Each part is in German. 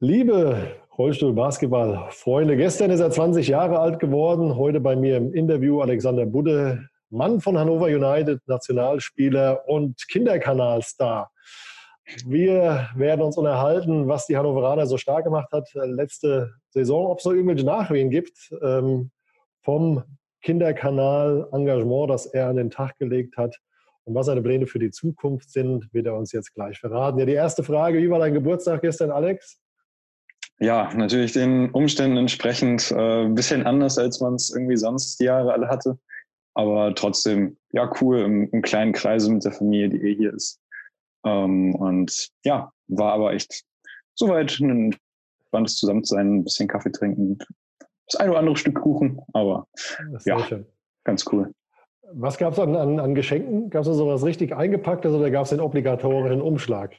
Liebe Rollstuhl-Basketball-Freunde, gestern ist er 20 Jahre alt geworden. Heute bei mir im Interview Alexander Budde, Mann von Hannover United, Nationalspieler und Kinderkanalstar. Wir werden uns unterhalten, was die Hannoveraner so stark gemacht hat letzte Saison, ob es noch irgendwelche Nachwehen gibt ähm, vom Kinderkanal-Engagement, das er an den Tag gelegt hat. Und was seine Pläne für die Zukunft sind, wird er uns jetzt gleich verraten. Ja, die erste Frage, wie war dein Geburtstag gestern, Alex? Ja, natürlich den Umständen entsprechend äh, ein bisschen anders, als man es irgendwie sonst die Jahre alle hatte. Aber trotzdem, ja, cool im, im kleinen Kreise mit der Familie, die eh hier ist. Ähm, und ja, war aber echt soweit ein spannendes Zusammensein, ein bisschen Kaffee trinken, das ein oder andere Stück Kuchen, aber ja, ganz cool. Was gab es an, an, an, Geschenken? Gab es da sowas richtig eingepacktes oder gab es den obligatorischen Umschlag?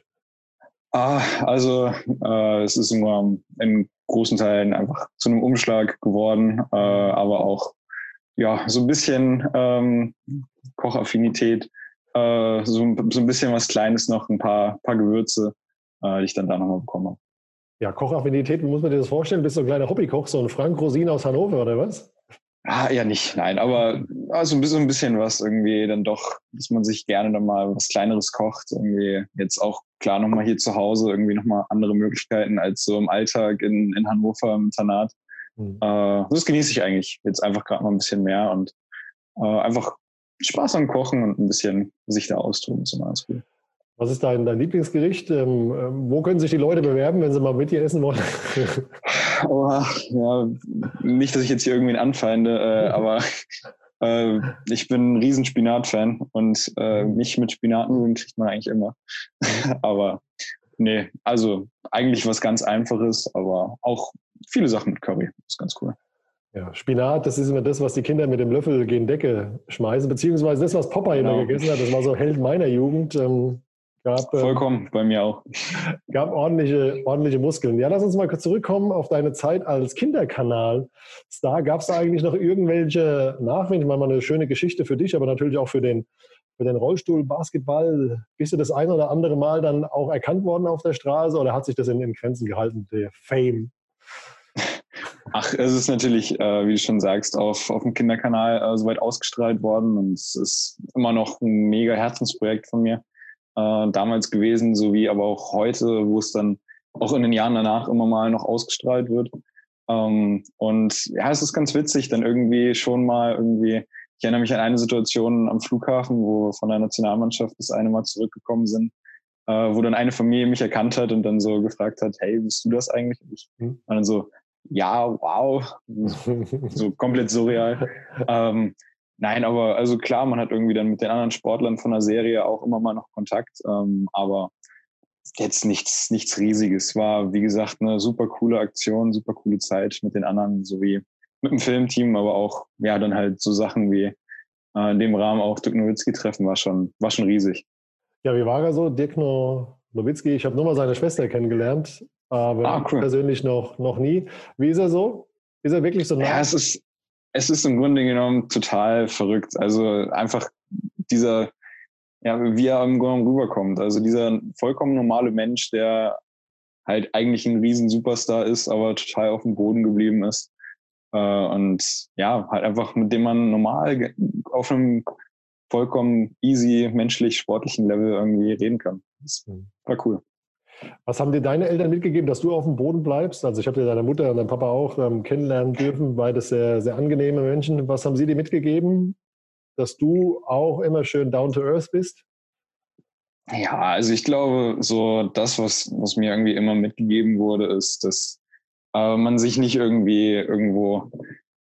Ah, also äh, es ist immer in großen Teilen einfach zu einem Umschlag geworden, äh, aber auch ja so ein bisschen ähm, Kochaffinität, äh, so, so ein bisschen was Kleines noch, ein paar, paar Gewürze, äh, die ich dann da nochmal bekommen habe. Ja, Kochaffinität, muss man dir das vorstellen? Bist du ein kleiner Hobbykoch, so ein Frank Rosin aus Hannover oder was? Ah, ja, nicht, nein, aber also ein bisschen, ein bisschen was irgendwie dann doch, dass man sich gerne dann mal was Kleineres kocht. Irgendwie jetzt auch klar nochmal hier zu Hause irgendwie nochmal andere Möglichkeiten als so im Alltag in, in Hannover im Internat. Mhm. Äh, das genieße ich eigentlich jetzt einfach gerade mal ein bisschen mehr und äh, einfach Spaß am Kochen und ein bisschen sich da austoben, ganz cool. Was ist dein, dein Lieblingsgericht? Ähm, ähm, wo können sich die Leute bewerben, wenn sie mal mit dir essen wollen? oh, ja, nicht, dass ich jetzt hier irgendwie anfeinde, äh, aber äh, ich bin ein riesen Spinat-Fan und äh, mich mit Spinatnudeln kriegt man eigentlich immer. aber nee, also eigentlich was ganz Einfaches, aber auch viele Sachen mit Curry. Das ist ganz cool. Ja, Spinat, das ist immer das, was die Kinder mit dem Löffel gegen Decke schmeißen, beziehungsweise das, was Popeye genau. immer gegessen hat. Das war so Held meiner Jugend. Ähm, Gab, ähm, Vollkommen, bei mir auch. Gab ordentliche, ordentliche Muskeln. Ja, lass uns mal kurz zurückkommen auf deine Zeit als Kinderkanal-Star. Gab es da eigentlich noch irgendwelche Nachwehen? Ich meine, mal eine schöne Geschichte für dich, aber natürlich auch für den, für den Rollstuhl-Basketball. Bist du das ein oder andere Mal dann auch erkannt worden auf der Straße oder hat sich das in den Grenzen gehalten, der Fame? Ach, es ist natürlich, äh, wie du schon sagst, auf, auf dem Kinderkanal äh, soweit ausgestrahlt worden und es ist immer noch ein mega Herzensprojekt von mir äh, damals gewesen, sowie aber auch heute, wo es dann auch in den Jahren danach immer mal noch ausgestrahlt wird. Ähm, und ja, es ist ganz witzig, dann irgendwie schon mal irgendwie, ich erinnere mich an eine Situation am Flughafen, wo von der Nationalmannschaft das eine Mal zurückgekommen sind, äh, wo dann eine Familie mich erkannt hat und dann so gefragt hat, hey, bist du das eigentlich? Und ich hm. und dann so, ja, wow, so komplett surreal. ähm, Nein, aber also klar, man hat irgendwie dann mit den anderen Sportlern von der Serie auch immer mal noch Kontakt, ähm, aber jetzt nichts, nichts Riesiges. War, wie gesagt, eine super coole Aktion, super coole Zeit mit den anderen, sowie mit dem Filmteam, aber auch, ja, dann halt so Sachen wie äh, in dem Rahmen auch Dirk Nowitzki treffen, war schon, war schon riesig. Ja, wie war er so? Dirk Nowitzki, ich habe nur mal seine Schwester kennengelernt, aber ah, cool. persönlich noch, noch nie. Wie ist er so? Ist er wirklich so nah? Ja, es ist, es ist im Grunde genommen total verrückt. Also einfach dieser, ja, wie er im Grunde rüberkommt. Also dieser vollkommen normale Mensch, der halt eigentlich ein riesen Superstar ist, aber total auf dem Boden geblieben ist. Äh, und ja, halt einfach mit dem man normal auf einem vollkommen easy, menschlich, sportlichen Level irgendwie reden kann. Das war cool. Was haben dir deine Eltern mitgegeben, dass du auf dem Boden bleibst? Also ich habe dir deine Mutter und dein Papa auch ähm, kennenlernen dürfen, beides sehr, sehr angenehme Menschen. Was haben sie dir mitgegeben, dass du auch immer schön down to earth bist? Ja, also ich glaube, so das, was, was mir irgendwie immer mitgegeben wurde, ist, dass äh, man sich nicht irgendwie irgendwo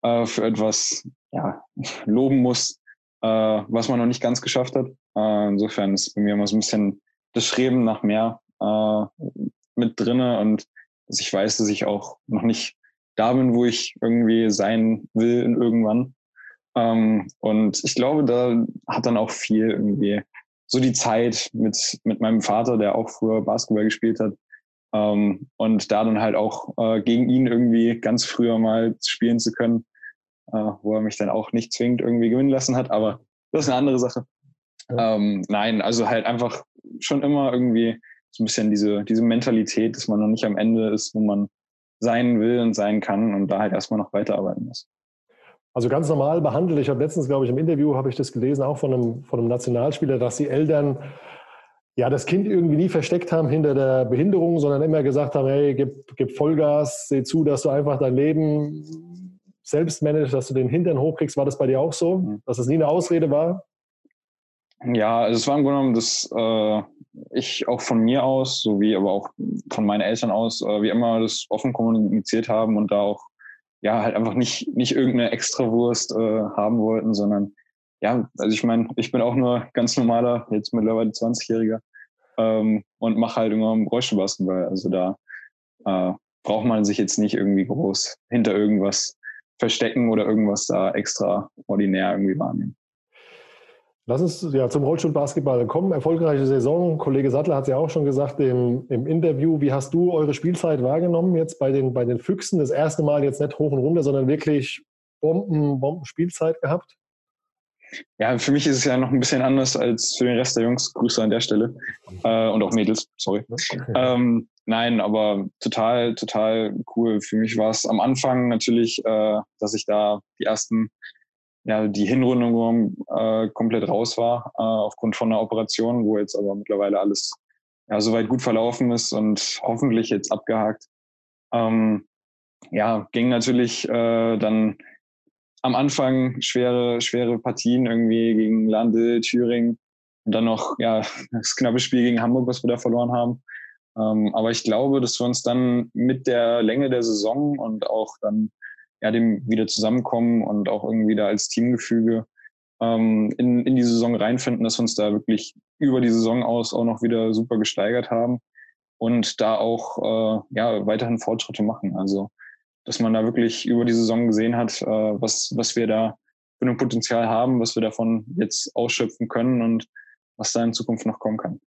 äh, für etwas ja, loben muss, äh, was man noch nicht ganz geschafft hat. Äh, insofern ist bei mir immer so ein bisschen das Streben nach mehr äh, mit drinne und dass ich weiß, dass ich auch noch nicht da bin, wo ich irgendwie sein will in irgendwann. Ähm, und ich glaube, da hat dann auch viel irgendwie so die Zeit mit, mit meinem Vater, der auch früher Basketball gespielt hat. Ähm, und da dann halt auch äh, gegen ihn irgendwie ganz früher mal spielen zu können, äh, wo er mich dann auch nicht zwingend irgendwie gewinnen lassen hat. Aber das ist eine andere Sache. Ja. Ähm, nein, also halt einfach schon immer irgendwie so ein bisschen diese, diese Mentalität, dass man noch nicht am Ende ist, wo man sein will und sein kann und da halt erstmal noch weiterarbeiten muss. Also ganz normal behandelt. Ich habe letztens, glaube ich, im Interview habe ich das gelesen, auch von einem, von einem Nationalspieler, dass die Eltern ja das Kind irgendwie nie versteckt haben hinter der Behinderung, sondern immer gesagt haben, hey, gib, gib Vollgas, seh zu, dass du einfach dein Leben selbst managst, dass du den Hintern hochkriegst. War das bei dir auch so, mhm. dass es nie eine Ausrede war? Ja, also es war im Grunde genommen, dass äh, ich auch von mir aus, sowie aber auch von meinen Eltern aus, äh, wie immer das offen kommuniziert haben und da auch ja, halt einfach nicht, nicht irgendeine Extrawurst äh, haben wollten, sondern ja, also ich meine, ich bin auch nur ganz normaler, jetzt mittlerweile 20-Jähriger ähm, und mache halt immer Rollstuhlbasketball. Also da äh, braucht man sich jetzt nicht irgendwie groß hinter irgendwas verstecken oder irgendwas da extraordinär irgendwie wahrnehmen. Lass uns ja zum Rollstuhlbasketball kommen. Erfolgreiche Saison. Kollege Sattler hat es ja auch schon gesagt im, im, Interview. Wie hast du eure Spielzeit wahrgenommen jetzt bei den, bei den Füchsen? Das erste Mal jetzt nicht hoch und runter, sondern wirklich Bomben, Bomben-Spielzeit gehabt? Ja, für mich ist es ja noch ein bisschen anders als für den Rest der Jungs. Grüße an der Stelle. Äh, und auch Mädels, sorry. Ähm, nein, aber total, total cool. Für mich war es am Anfang natürlich, äh, dass ich da die ersten ja, die Hinrundung äh, komplett raus war, äh, aufgrund von einer Operation, wo jetzt aber mittlerweile alles ja, soweit gut verlaufen ist und hoffentlich jetzt abgehakt. Ähm, ja, ging natürlich äh, dann am Anfang schwere, schwere Partien irgendwie gegen Lande, Thüringen und dann noch ja, das knappe Spiel gegen Hamburg, was wir da verloren haben. Ähm, aber ich glaube, dass wir uns dann mit der Länge der Saison und auch dann ja, dem wieder zusammenkommen und auch irgendwie da als Teamgefüge ähm, in, in die Saison reinfinden, dass wir uns da wirklich über die Saison aus auch noch wieder super gesteigert haben und da auch äh, ja, weiterhin Fortschritte machen. Also, dass man da wirklich über die Saison gesehen hat, äh, was, was wir da für ein Potenzial haben, was wir davon jetzt ausschöpfen können und was da in Zukunft noch kommen kann.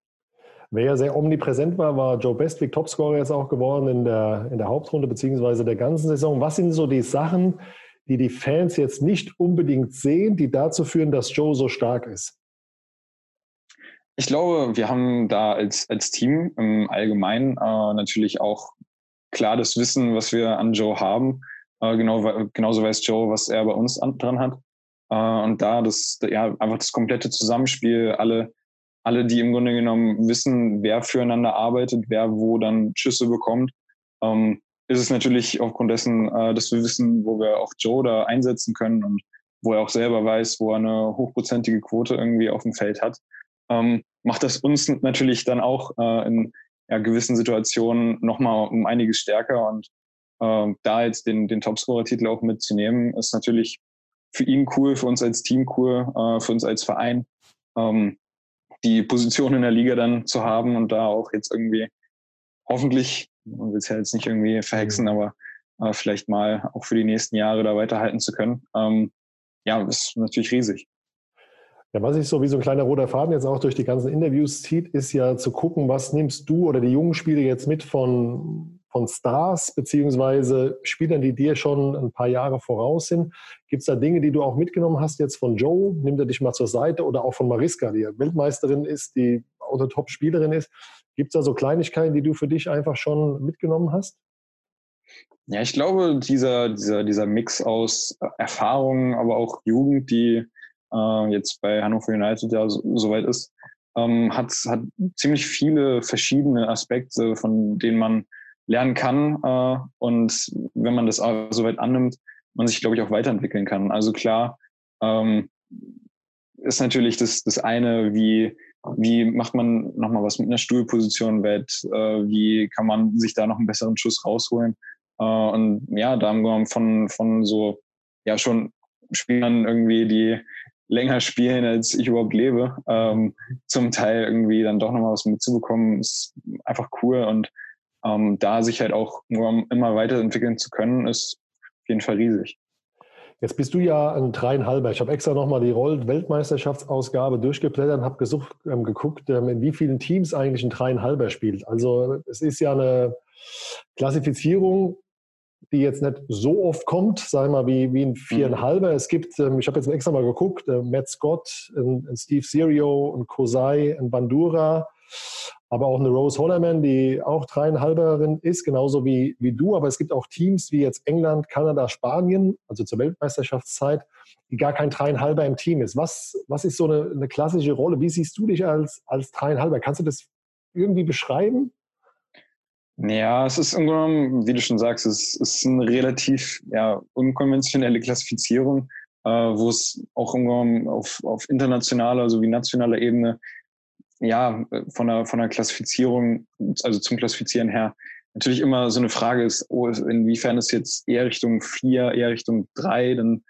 Wer ja sehr omnipräsent war, war Joe Bestwick, Topscorer jetzt auch geworden in der, in der Hauptrunde beziehungsweise der ganzen Saison. Was sind so die Sachen, die die Fans jetzt nicht unbedingt sehen, die dazu führen, dass Joe so stark ist? Ich glaube, wir haben da als, als Team im Allgemeinen äh, natürlich auch klar das Wissen, was wir an Joe haben. Äh, genau, genauso weiß Joe, was er bei uns an, dran hat. Äh, und da das, ja, einfach das komplette Zusammenspiel, alle alle, die im Grunde genommen wissen, wer füreinander arbeitet, wer wo dann Schüsse bekommt, ähm, ist es natürlich aufgrund dessen, äh, dass wir wissen, wo wir auch Joe da einsetzen können und wo er auch selber weiß, wo er eine hochprozentige Quote irgendwie auf dem Feld hat, ähm, macht das uns natürlich dann auch äh, in ja, gewissen Situationen nochmal um einiges stärker und äh, da jetzt den, den Topscorer-Titel auch mitzunehmen, ist natürlich für ihn cool, für uns als Team cool, äh, für uns als Verein. Ähm, die Position in der Liga dann zu haben und da auch jetzt irgendwie hoffentlich, man will es ja jetzt nicht irgendwie verhexen, mhm. aber äh, vielleicht mal auch für die nächsten Jahre da weiterhalten zu können. Ähm, ja, ist natürlich riesig. Ja, was sich so wie so ein kleiner roter Faden jetzt auch durch die ganzen Interviews zieht, ist ja zu gucken, was nimmst du oder die jungen Spieler jetzt mit von, von Stars beziehungsweise Spielern, die dir schon ein paar Jahre voraus sind. Gibt es da Dinge, die du auch mitgenommen hast jetzt von Joe? Nimmt er dich mal zur Seite oder auch von Mariska, die ja Weltmeisterin ist, die eine Top-Spielerin ist? Gibt es da so Kleinigkeiten, die du für dich einfach schon mitgenommen hast? Ja, ich glaube, dieser, dieser, dieser Mix aus Erfahrungen, aber auch Jugend, die äh, jetzt bei Hannover United ja soweit so ist, ähm, hat, hat ziemlich viele verschiedene Aspekte, von denen man lernen kann äh, und wenn man das soweit annimmt, man sich, glaube ich, auch weiterentwickeln kann. Also klar, ähm, ist natürlich das, das eine, wie, wie macht man nochmal was mit einer Stuhlposition wett, äh, wie kann man sich da noch einen besseren Schuss rausholen. Äh, und ja, da haben wir von, von so, ja, schon Spielern irgendwie, die länger spielen, als ich überhaupt lebe, ähm, zum Teil irgendwie dann doch nochmal was mitzubekommen, ist einfach cool und ähm, da sich halt auch nur immer weiterentwickeln zu können, ist auf jeden Fall riesig. Jetzt bist du ja ein dreieinhalber. Ich habe extra nochmal die Roll-Weltmeisterschaftsausgabe durchgeblättert und habe gesucht, ähm, geguckt, ähm, in wie vielen Teams eigentlich ein dreieinhalber spielt. Also es ist ja eine Klassifizierung, die jetzt nicht so oft kommt, sagen wir mal, wie, wie ein viereinhalber. Mhm. Es gibt, ähm, ich habe jetzt extra mal geguckt, äh, Matt Scott, ein, ein Steve Serio, ein Kosai, ein Bandura, aber auch eine Rose Hollerman, die auch dreieinhalberin ist, genauso wie, wie du. Aber es gibt auch Teams wie jetzt England, Kanada, Spanien, also zur Weltmeisterschaftszeit, die gar kein dreieinhalber im Team ist. Was, was ist so eine, eine klassische Rolle? Wie siehst du dich als, als dreieinhalber? Kannst du das irgendwie beschreiben? Ja, es ist im Grunde, wie du schon sagst, es ist eine relativ ja, unkonventionelle Klassifizierung, äh, wo es auch im auf, auf internationaler sowie nationaler Ebene ja von der, von der Klassifizierung, also zum Klassifizieren her, natürlich immer so eine Frage ist, oh, inwiefern ist jetzt eher Richtung vier, eher Richtung drei, dann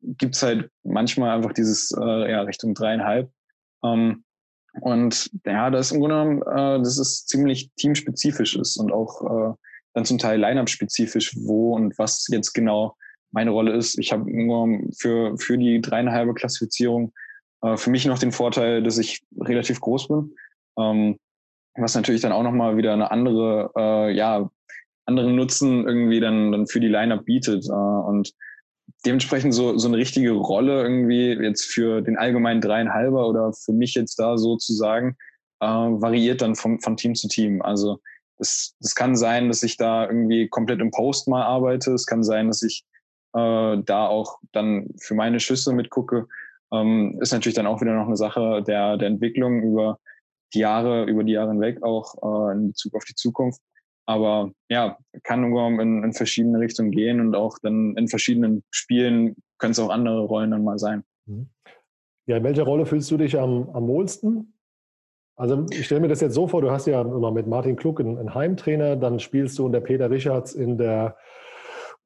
gibt's halt manchmal einfach dieses äh, ja, Richtung dreieinhalb. Ähm, und ja, das ist im Grunde genommen, äh, das ist ziemlich teamspezifisch ist und auch äh, dann zum Teil Line-Up-spezifisch, wo und was jetzt genau meine Rolle ist. Ich habe für, für die dreieinhalbe Klassifizierung äh, für mich noch den Vorteil, dass ich relativ groß bin, ähm, was natürlich dann auch nochmal wieder eine andere, äh, ja, anderen Nutzen irgendwie dann, dann für die Line-Up bietet. Äh, und dementsprechend so, so eine richtige Rolle irgendwie jetzt für den allgemeinen dreieinhalber oder für mich jetzt da sozusagen äh, variiert dann vom, von Team zu Team. Also es, es kann sein, dass ich da irgendwie komplett im Post mal arbeite. Es kann sein, dass ich äh, da auch dann für meine Schüsse mitgucke. Ähm, ist natürlich dann auch wieder noch eine Sache der, der Entwicklung über die Jahre, über die Jahre hinweg auch äh, in Bezug auf die Zukunft. Aber ja, kann in, in verschiedene Richtungen gehen und auch dann in verschiedenen Spielen können es auch andere Rollen dann mal sein. Mhm. Ja, in welcher Rolle fühlst du dich am, am wohlsten? Also ich stelle mir das jetzt so vor, du hast ja immer mit Martin Klug einen, einen Heimtrainer, dann spielst du unter Peter Richards in der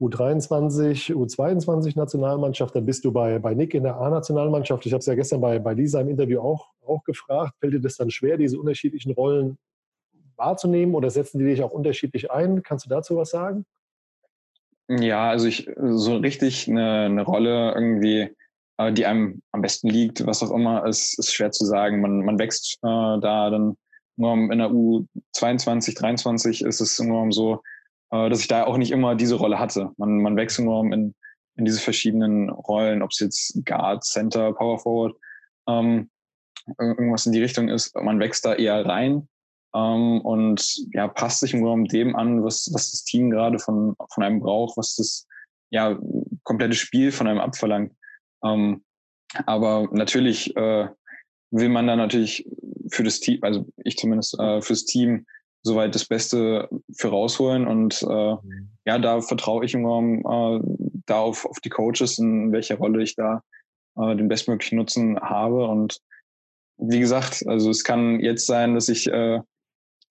U23, U22 Nationalmannschaft, dann bist du bei, bei Nick in der A-Nationalmannschaft. Ich habe es ja gestern bei, bei Lisa im Interview auch, auch gefragt. Fällt dir das dann schwer, diese unterschiedlichen Rollen wahrzunehmen oder setzen die dich auch unterschiedlich ein? Kannst du dazu was sagen? Ja, also ich so richtig eine, eine Rolle irgendwie, äh, die einem am besten liegt, was auch immer, ist, ist schwer zu sagen. Man, man wächst äh, da dann nur in der U22, 23 ist es nur so, äh, dass ich da auch nicht immer diese Rolle hatte. Man, man wächst nur in, in diese verschiedenen Rollen, ob es jetzt Guard, Center, Power Forward, ähm, irgendwas in die Richtung ist. Man wächst da eher rein ähm, und ja, passt sich im Grunde dem an, was, was das Team gerade von, von einem braucht, was das ja, komplette Spiel von einem abverlangt. Ähm, aber natürlich äh, will man da natürlich für das Team, also ich zumindest äh, fürs Team soweit das Beste für rausholen und äh, mhm. ja, da vertraue ich im Raum äh, da auf, auf die Coaches, in welcher Rolle ich da äh, den bestmöglichen Nutzen habe und wie gesagt, also es kann jetzt sein, dass ich äh,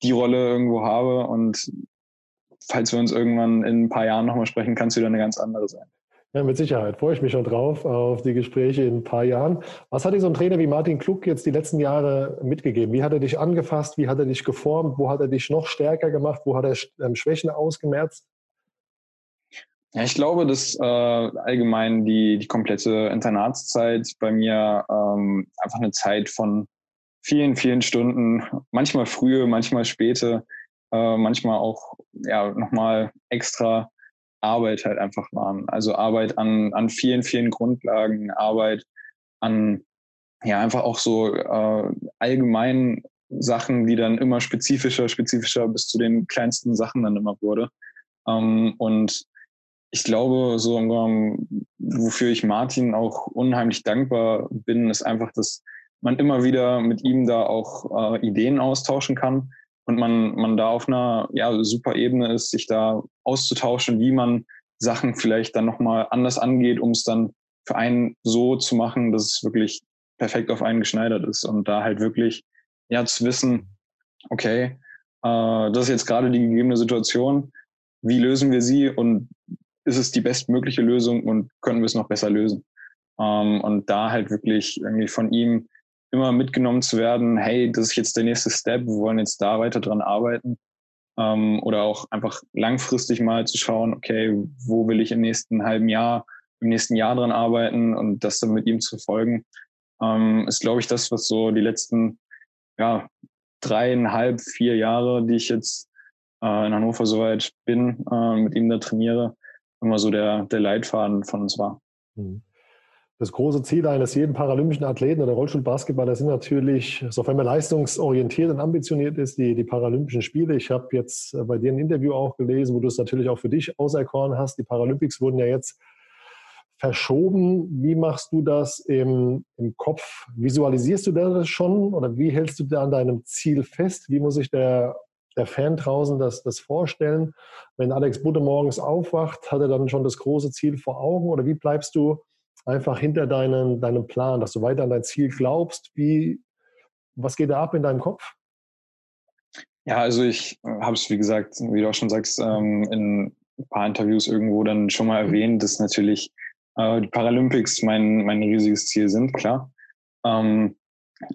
die Rolle irgendwo habe. Und falls wir uns irgendwann in ein paar Jahren nochmal sprechen, kann es wieder eine ganz andere sein. Ja, mit Sicherheit. Freue ich mich schon drauf, auf die Gespräche in ein paar Jahren. Was hat dir so ein Trainer wie Martin Klug jetzt die letzten Jahre mitgegeben? Wie hat er dich angefasst? Wie hat er dich geformt? Wo hat er dich noch stärker gemacht? Wo hat er ähm, Schwächen ausgemerzt? Ja, ich glaube, dass äh, allgemein die, die komplette Internatszeit bei mir ähm, einfach eine Zeit von vielen, vielen Stunden, manchmal frühe, manchmal späte, äh, manchmal auch ja nochmal extra Arbeit halt einfach waren. Also Arbeit an, an vielen, vielen Grundlagen, Arbeit an ja einfach auch so äh, allgemeinen Sachen, die dann immer spezifischer, spezifischer bis zu den kleinsten Sachen dann immer wurde. Ähm, und ich glaube, so wofür ich Martin auch unheimlich dankbar bin, ist einfach, dass man immer wieder mit ihm da auch äh, Ideen austauschen kann und man, man da auf einer ja, super Ebene ist, sich da auszutauschen, wie man Sachen vielleicht dann nochmal anders angeht, um es dann für einen so zu machen, dass es wirklich perfekt auf einen geschneidert ist. Und da halt wirklich ja zu wissen, okay, äh, das ist jetzt gerade die gegebene Situation, wie lösen wir sie? Und ist es die bestmögliche Lösung? Und können wir es noch besser lösen? Ähm, und da halt wirklich irgendwie von ihm immer mitgenommen zu werden, hey, das ist jetzt der nächste Step, wir wollen jetzt da weiter dran arbeiten. Ähm, oder auch einfach langfristig mal zu schauen, okay, wo will ich im nächsten halben Jahr, im nächsten Jahr dran arbeiten und das dann mit ihm zu folgen, ähm, ist, glaube ich, das, was so die letzten ja, dreieinhalb, vier Jahre, die ich jetzt äh, in Hannover soweit bin, äh, mit ihm da trainiere, immer so der, der Leitfaden von uns war. Mhm. Das große Ziel eines jeden paralympischen Athleten oder Rollstuhlbasketballer sind natürlich, sofern man leistungsorientiert und ambitioniert ist, die, die Paralympischen Spiele. Ich habe jetzt äh, bei dir ein Interview auch gelesen, wo du es natürlich auch für dich auserkoren hast. Die Paralympics wurden ja jetzt verschoben. Wie machst du das im, im Kopf? Visualisierst du das schon oder wie hältst du da an deinem Ziel fest? Wie muss sich der, der Fan draußen das, das vorstellen? Wenn Alex Budde morgens aufwacht, hat er dann schon das große Ziel vor Augen oder wie bleibst du einfach hinter deinen, deinem Plan, dass du weiter an dein Ziel glaubst? Wie, was geht da ab in deinem Kopf? Ja, also ich äh, habe es, wie gesagt, wie du auch schon sagst, ähm, in ein paar Interviews irgendwo dann schon mal erwähnt, dass natürlich äh, die Paralympics mein, mein riesiges Ziel sind, klar. Ähm,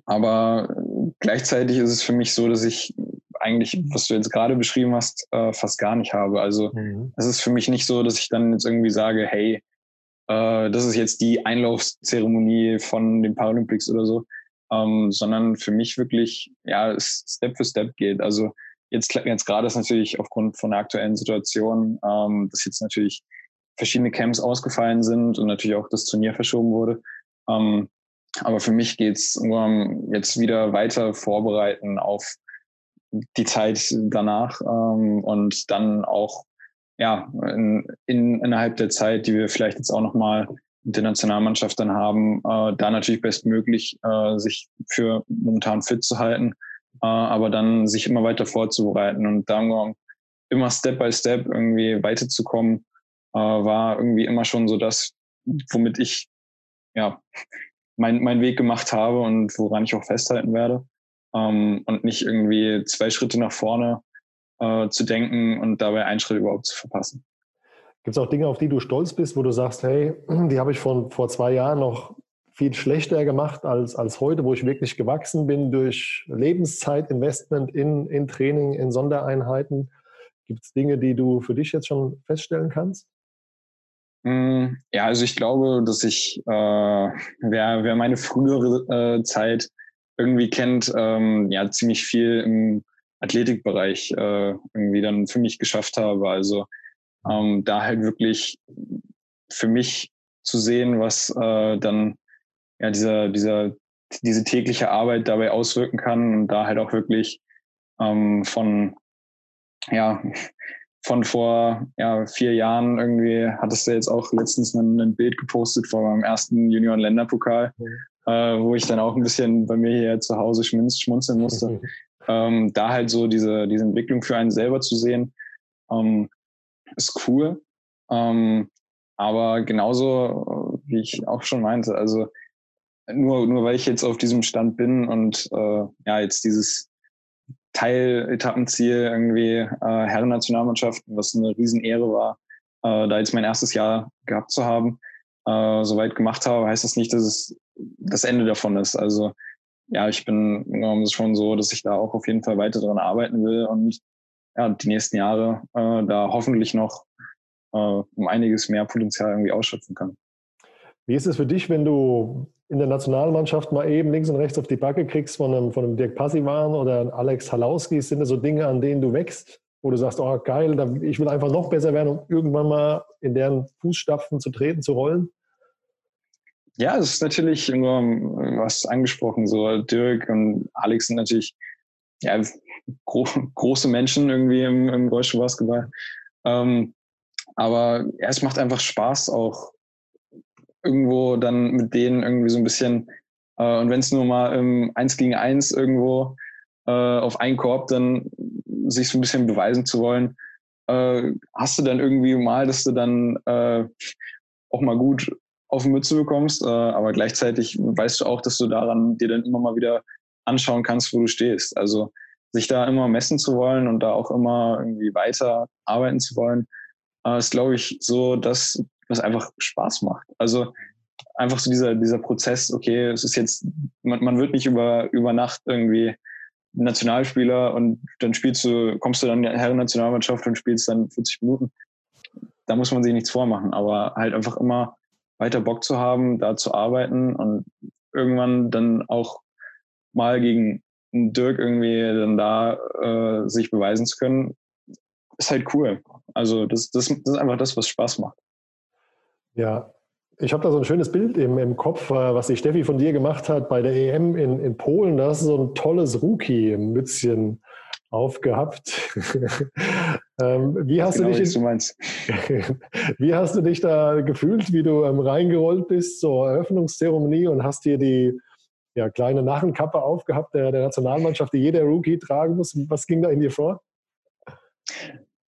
aber gleichzeitig ist es für mich so, dass ich eigentlich, was du jetzt gerade beschrieben hast, äh, fast gar nicht habe. Also mhm. es ist für mich nicht so, dass ich dann jetzt irgendwie sage, hey, äh, das ist jetzt die Einlaufzeremonie von den Paralympics oder so, ähm, sondern für mich wirklich, ja, Step für Step geht. Also jetzt, jetzt gerade ist natürlich aufgrund von der aktuellen Situation, ähm, dass jetzt natürlich verschiedene Camps ausgefallen sind und natürlich auch das Turnier verschoben wurde. Ähm, aber für mich geht's um jetzt wieder weiter vorbereiten auf die Zeit danach ähm, und dann auch ja, in, in, innerhalb der Zeit, die wir vielleicht jetzt auch nochmal mit der Nationalmannschaft dann haben, äh, da natürlich bestmöglich äh, sich für momentan fit zu halten, äh, aber dann sich immer weiter vorzubereiten und dann immer Step by Step irgendwie weiterzukommen, äh, war irgendwie immer schon so das, womit ich ja mein, meinen Weg gemacht habe und woran ich auch festhalten werde. Ähm, und nicht irgendwie zwei Schritte nach vorne äh, zu denken und dabei einen Schritt überhaupt zu verpassen. Gibt es auch Dinge, auf die du stolz bist, wo du sagst, hey, die habe ich von vor zwei Jahren noch viel schlechter gemacht als, als heute, wo ich wirklich gewachsen bin durch Lebenszeitinvestment in, in Training, in Sondereinheiten? Gibt es Dinge, die du für dich jetzt schon feststellen kannst? Mm, ja, also ich glaube, dass ich, äh, wer, wer meine frühere äh, Zeit irgendwie kennt, ähm, ja, ziemlich viel im Athletikbereich äh, irgendwie dann für mich geschafft habe. Also ähm, da halt wirklich für mich zu sehen, was äh, dann ja dieser, dieser, diese tägliche Arbeit dabei auswirken kann und da halt auch wirklich ähm, von ja von vor ja, vier Jahren irgendwie hattest du jetzt auch letztens ein, ein Bild gepostet vor meinem ersten Junioren-Länderpokal, mhm. äh, wo ich dann auch ein bisschen bei mir hier zu Hause schmunzeln musste. Mhm. Ähm, da halt so diese, diese Entwicklung für einen selber zu sehen, ähm, ist cool. Ähm, aber genauso, wie ich auch schon meinte, also nur, nur weil ich jetzt auf diesem Stand bin und äh, ja, jetzt dieses Teil-Etappenziel irgendwie äh, Herren-Nationalmannschaften, was eine Riesenehre war, äh, da jetzt mein erstes Jahr gehabt zu haben, äh, soweit gemacht habe, heißt das nicht, dass es das Ende davon ist. Also ja, ich bin ähm, schon so, dass ich da auch auf jeden Fall weiter daran arbeiten will und ja, die nächsten Jahre äh, da hoffentlich noch äh, um einiges mehr Potenzial irgendwie ausschöpfen kann. Wie ist es für dich, wenn du in der Nationalmannschaft mal eben links und rechts auf die Backe kriegst von einem, von einem Dirk Passivan oder einem Alex Halauski? Sind das so Dinge, an denen du wächst, wo du sagst, oh geil, ich will einfach noch besser werden, um irgendwann mal in deren Fußstapfen zu treten, zu rollen? Ja, es ist natürlich nur was angesprochen. So Dirk und Alex sind natürlich ja, gro große Menschen irgendwie im, im deutschen Basketball. Ähm, aber ja, es macht einfach Spaß, auch irgendwo dann mit denen irgendwie so ein bisschen, äh, und wenn es nur mal im Eins gegen Eins irgendwo äh, auf einen Korb dann sich so ein bisschen beweisen zu wollen, äh, hast du dann irgendwie mal, dass du dann äh, auch mal gut auf die Mütze bekommst, äh, aber gleichzeitig weißt du auch, dass du daran dir dann immer mal wieder anschauen kannst, wo du stehst. Also sich da immer messen zu wollen und da auch immer irgendwie weiter arbeiten zu wollen, äh, ist, glaube ich, so das, was einfach Spaß macht. Also einfach so dieser, dieser Prozess, okay, es ist jetzt, man, man wird nicht über, über Nacht irgendwie Nationalspieler und dann spielst du, kommst du dann in die Herren-Nationalmannschaft und spielst dann 40 Minuten. Da muss man sich nichts vormachen, aber halt einfach immer weiter Bock zu haben, da zu arbeiten und irgendwann dann auch mal gegen Dirk irgendwie dann da äh, sich beweisen zu können, ist halt cool. Also das, das, das ist einfach das, was Spaß macht. Ja, Ich habe da so ein schönes Bild im, im Kopf, äh, was die Steffi von dir gemacht hat bei der EM in, in Polen. Da hast du so ein tolles Rookie-Mützchen aufgehabt. ähm, wie, hast genau, du dich in, wie hast du dich da gefühlt, wie du ähm, reingerollt bist zur Eröffnungszeremonie und hast dir die ja, kleine Narrenkappe aufgehabt der, der Nationalmannschaft, die jeder Rookie tragen muss? Was ging da in dir vor?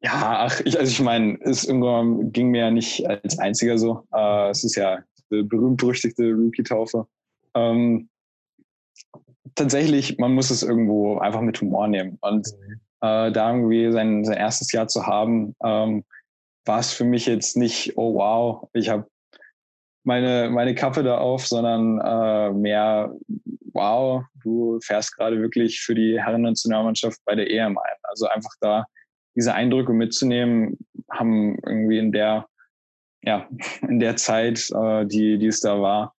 Ja, ach, ich, also ich meine, es ging mir ja nicht als einziger so. Äh, es ist ja die berühmt-berüchtigte Rookie-Taufe. Ähm, tatsächlich, man muss es irgendwo einfach mit Humor nehmen. Und mhm. Äh, da irgendwie sein, sein erstes Jahr zu haben, ähm, war es für mich jetzt nicht, oh wow, ich habe meine, meine Kappe da auf, sondern äh, mehr, wow, du fährst gerade wirklich für die Herren-Nationalmannschaft bei der EM ein. Also einfach da diese Eindrücke mitzunehmen, haben irgendwie in der, ja, in der Zeit, äh, die, die es da war,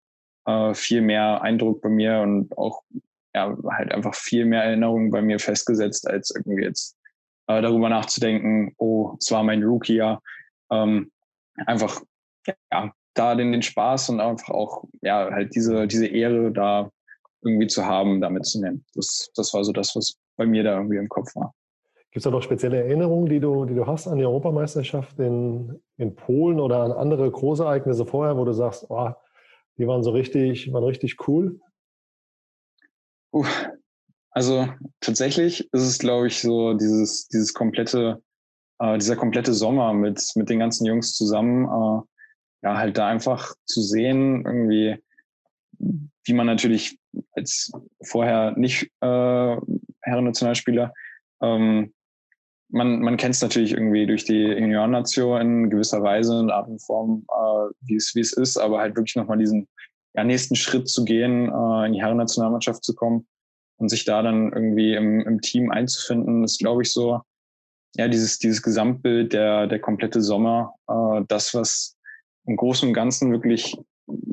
äh, viel mehr Eindruck bei mir und auch ja, halt einfach viel mehr Erinnerungen bei mir festgesetzt, als irgendwie jetzt äh, darüber nachzudenken, oh, es war mein Rookie-Jahr. Ähm, einfach, ja, da den, den Spaß und einfach auch, ja, halt diese, diese Ehre da irgendwie zu haben, da mitzunehmen. Das, das war so das, was bei mir da irgendwie im Kopf war. Gibt es da noch spezielle Erinnerungen, die du, die du hast an die Europameisterschaft in, in Polen oder an andere Großereignisse vorher, wo du sagst, oh, die waren so richtig, waren richtig cool? Uh, also tatsächlich ist es, glaube ich, so dieses, dieses komplette, äh, dieser komplette Sommer mit, mit den ganzen Jungs zusammen, äh, ja, halt da einfach zu sehen, irgendwie, wie man natürlich als vorher nicht äh, Herren-Nationalspieler, ähm, man, man kennt es natürlich irgendwie durch die Junioren-Nation in gewisser Weise und Art und Form, äh, wie es wie es ist, aber halt wirklich nochmal diesen ja, nächsten Schritt zu gehen, äh, in die Herren-Nationalmannschaft zu kommen und sich da dann irgendwie im, im Team einzufinden, ist, glaube ich, so, ja, dieses, dieses Gesamtbild, der, der komplette Sommer, äh, das, was im Großen und Ganzen wirklich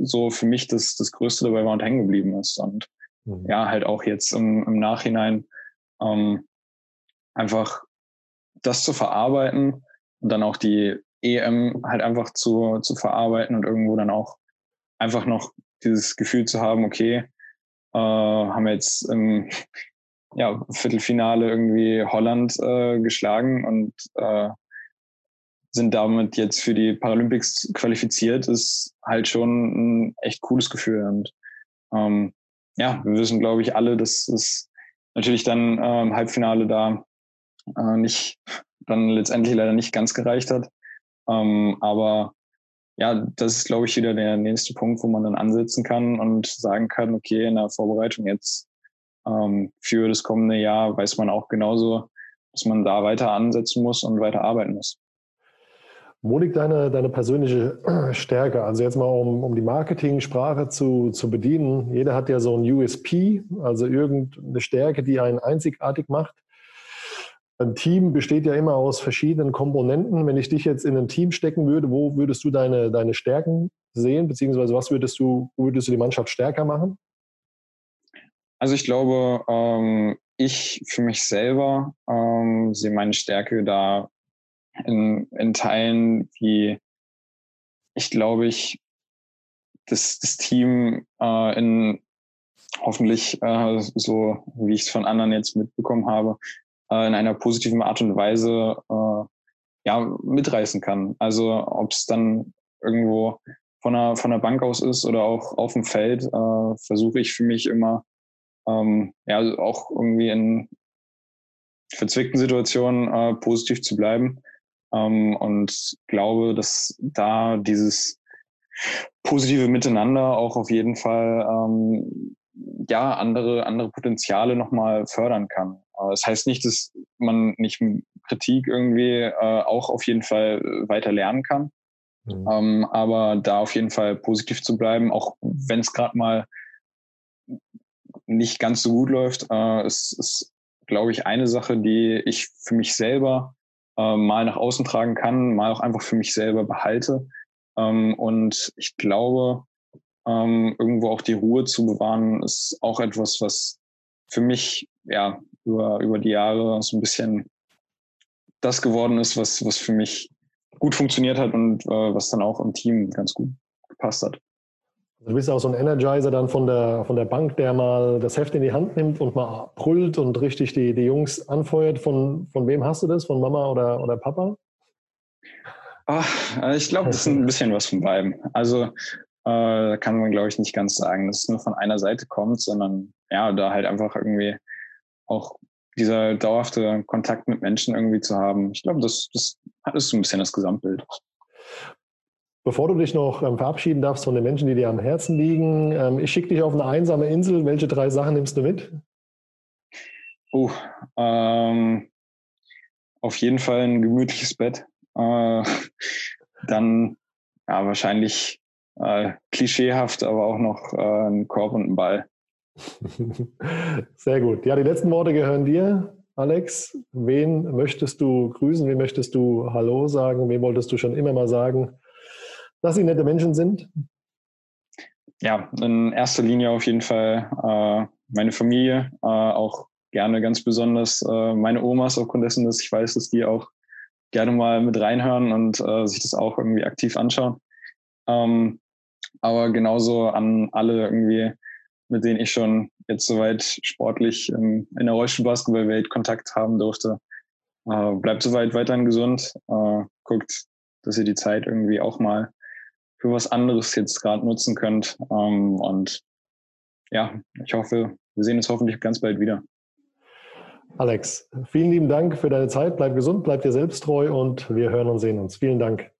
so für mich das, das Größte dabei war und hängen geblieben ist. Und mhm. ja, halt auch jetzt im, im Nachhinein ähm, einfach das zu verarbeiten und dann auch die EM halt einfach zu, zu verarbeiten und irgendwo dann auch einfach noch dieses Gefühl zu haben, okay, äh, haben wir jetzt im ja, Viertelfinale irgendwie Holland äh, geschlagen und äh, sind damit jetzt für die Paralympics qualifiziert, ist halt schon ein echt cooles Gefühl. Und ähm, ja, wir wissen, glaube ich, alle, dass es natürlich dann äh, im Halbfinale da äh, nicht, dann letztendlich leider nicht ganz gereicht hat. Ähm, aber ja, das ist, glaube ich, wieder der nächste Punkt, wo man dann ansetzen kann und sagen kann, okay, in der Vorbereitung jetzt ähm, für das kommende Jahr weiß man auch genauso, dass man da weiter ansetzen muss und weiter arbeiten muss. Wo liegt deine, deine persönliche Stärke? Also jetzt mal, um, um die Marketing-Sprache zu, zu bedienen. Jeder hat ja so ein USP, also irgendeine Stärke, die einen einzigartig macht. Ein Team besteht ja immer aus verschiedenen Komponenten. Wenn ich dich jetzt in ein Team stecken würde, wo würdest du deine, deine Stärken sehen, beziehungsweise was würdest du, würdest du die Mannschaft stärker machen? Also ich glaube, ähm, ich für mich selber ähm, sehe meine Stärke da in, in Teilen, wie ich glaube ich das, das Team äh, in hoffentlich äh, so, wie ich es von anderen jetzt mitbekommen habe, äh, in einer positiven Art und Weise äh, ja, mitreißen kann. Also ob es dann irgendwo von der, von der Bank aus ist oder auch auf dem Feld, äh, versuche ich für mich immer ähm, ja, auch irgendwie in verzwickten Situationen äh, positiv zu bleiben. Ähm, und glaube, dass da dieses positive Miteinander auch auf jeden Fall ähm, ja andere andere Potenziale nochmal fördern kann. Das heißt nicht, dass man nicht Kritik irgendwie äh, auch auf jeden Fall weiter lernen kann. Mhm. Ähm, aber da auf jeden Fall positiv zu bleiben, auch wenn es gerade mal nicht ganz so gut läuft, äh, ist, ist glaube ich, eine Sache, die ich für mich selber äh, mal nach außen tragen kann, mal auch einfach für mich selber behalte. Ähm, und ich glaube, ähm, irgendwo auch die Ruhe zu bewahren, ist auch etwas, was für mich ja über, über die Jahre so ein bisschen das geworden ist, was, was für mich gut funktioniert hat und äh, was dann auch im Team ganz gut gepasst hat. Du bist auch so ein Energizer dann von der, von der Bank, der mal das Heft in die Hand nimmt und mal brüllt und richtig die, die Jungs anfeuert. Von, von wem hast du das? Von Mama oder, oder Papa? Ach, ich glaube, das ist ein bisschen was von beiden. Also äh, kann man, glaube ich, nicht ganz sagen, dass es nur von einer Seite kommt, sondern ja, da halt einfach irgendwie auch dieser dauerhafte Kontakt mit Menschen irgendwie zu haben. Ich glaube, das, das hat so ein bisschen das Gesamtbild. Bevor du dich noch ähm, verabschieden darfst von den Menschen, die dir am Herzen liegen, ähm, ich schicke dich auf eine einsame Insel. Welche drei Sachen nimmst du mit? Oh, ähm, auf jeden Fall ein gemütliches Bett. Äh, dann ja, wahrscheinlich äh, klischeehaft, aber auch noch äh, ein Korb und ein Ball. Sehr gut. Ja, die letzten Worte gehören dir, Alex. Wen möchtest du grüßen? Wen möchtest du Hallo sagen? Wen wolltest du schon immer mal sagen? dass sie nette Menschen sind? Ja, in erster Linie auf jeden Fall äh, meine Familie, äh, auch gerne ganz besonders äh, meine Omas, aufgrund dessen, dass ich weiß, dass die auch gerne mal mit reinhören und äh, sich das auch irgendwie aktiv anschauen. Ähm, aber genauso an alle irgendwie, mit denen ich schon jetzt soweit sportlich in, in der Rollstuhlbasketballwelt Kontakt haben durfte. Äh, bleibt soweit weiterhin gesund, äh, guckt, dass ihr die Zeit irgendwie auch mal für was anderes jetzt gerade nutzen könnt. Ähm, und ja, ich hoffe, wir sehen uns hoffentlich ganz bald wieder. Alex, vielen lieben Dank für deine Zeit. Bleib gesund, bleib dir selbst treu und wir hören und sehen uns. Vielen Dank.